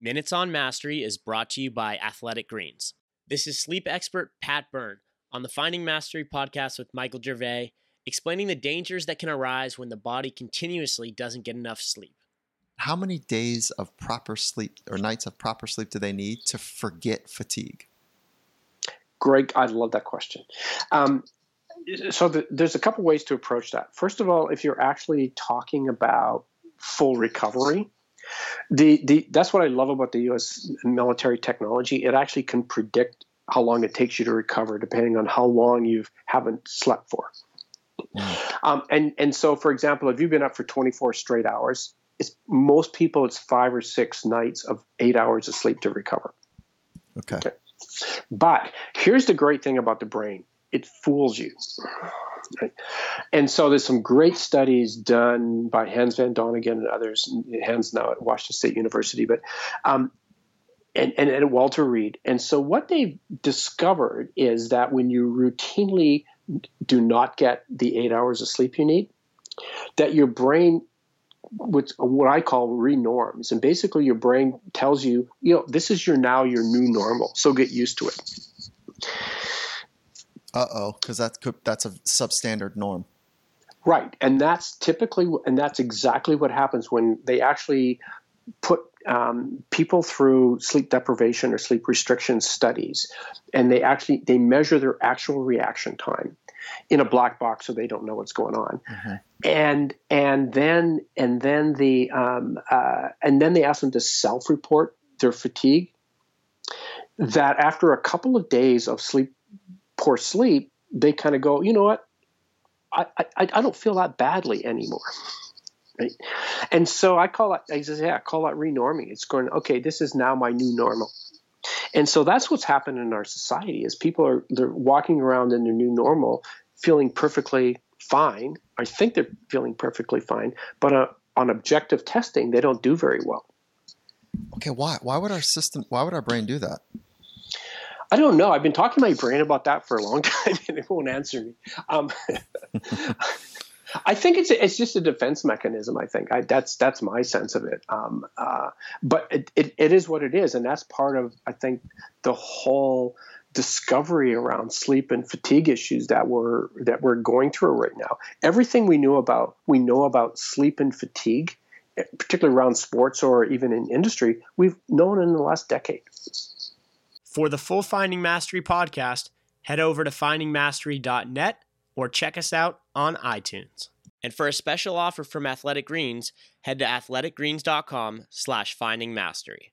Minutes on Mastery is brought to you by Athletic Greens. This is sleep expert Pat Byrne on the Finding Mastery podcast with Michael Gervais, explaining the dangers that can arise when the body continuously doesn't get enough sleep. How many days of proper sleep or nights of proper sleep do they need to forget fatigue? Greg, I love that question. Um, so the, there's a couple ways to approach that. First of all, if you're actually talking about full recovery, the, the that's what I love about the U.S. military technology. It actually can predict how long it takes you to recover, depending on how long you haven't slept for. Mm. Um, and and so, for example, if you've been up for 24 straight hours, it's most people it's five or six nights of eight hours of sleep to recover. Okay. okay. But here's the great thing about the brain: it fools you. Right? And so there's some great studies done by Hans van Dongen and others. Hans now at Washington State University, but um, and, and, and Walter Reed. And so what they've discovered is that when you routinely do not get the eight hours of sleep you need, that your brain what I call renorms, and basically your brain tells you, you know, this is your now your new normal, so get used to it. Uh oh, because that's that's a substandard norm. Right, and that's typically, and that's exactly what happens when they actually put um, people through sleep deprivation or sleep restriction studies, and they actually they measure their actual reaction time in a black box, so they don't know what's going on, mm-hmm. and and then and then the um, uh, and then they ask them to self-report their fatigue. That after a couple of days of sleep poor sleep, they kind of go, you know what, I, I, I don't feel that badly anymore. Right? And so I call it, I say, yeah, I call that renorming. It's going, okay, this is now my new normal. And so that's what's happened in our society is people are they're walking around in their new normal, feeling perfectly fine. I think they're feeling perfectly fine, but uh, on objective testing, they don't do very well. Okay, why? Why would our system? Why would our brain do that? I don't know. I've been talking to my brain about that for a long time, and it won't answer me. Um, I think it's it's just a defense mechanism. I think I, that's that's my sense of it. Um, uh, but it, it, it is what it is, and that's part of I think the whole discovery around sleep and fatigue issues that we're that we're going through right now. Everything we knew about we know about sleep and fatigue, particularly around sports or even in industry, we've known in the last decade. For the full Finding Mastery podcast, head over to findingmastery.net or check us out on iTunes. And for a special offer from Athletic Greens, head to athleticgreens.com slash findingmastery.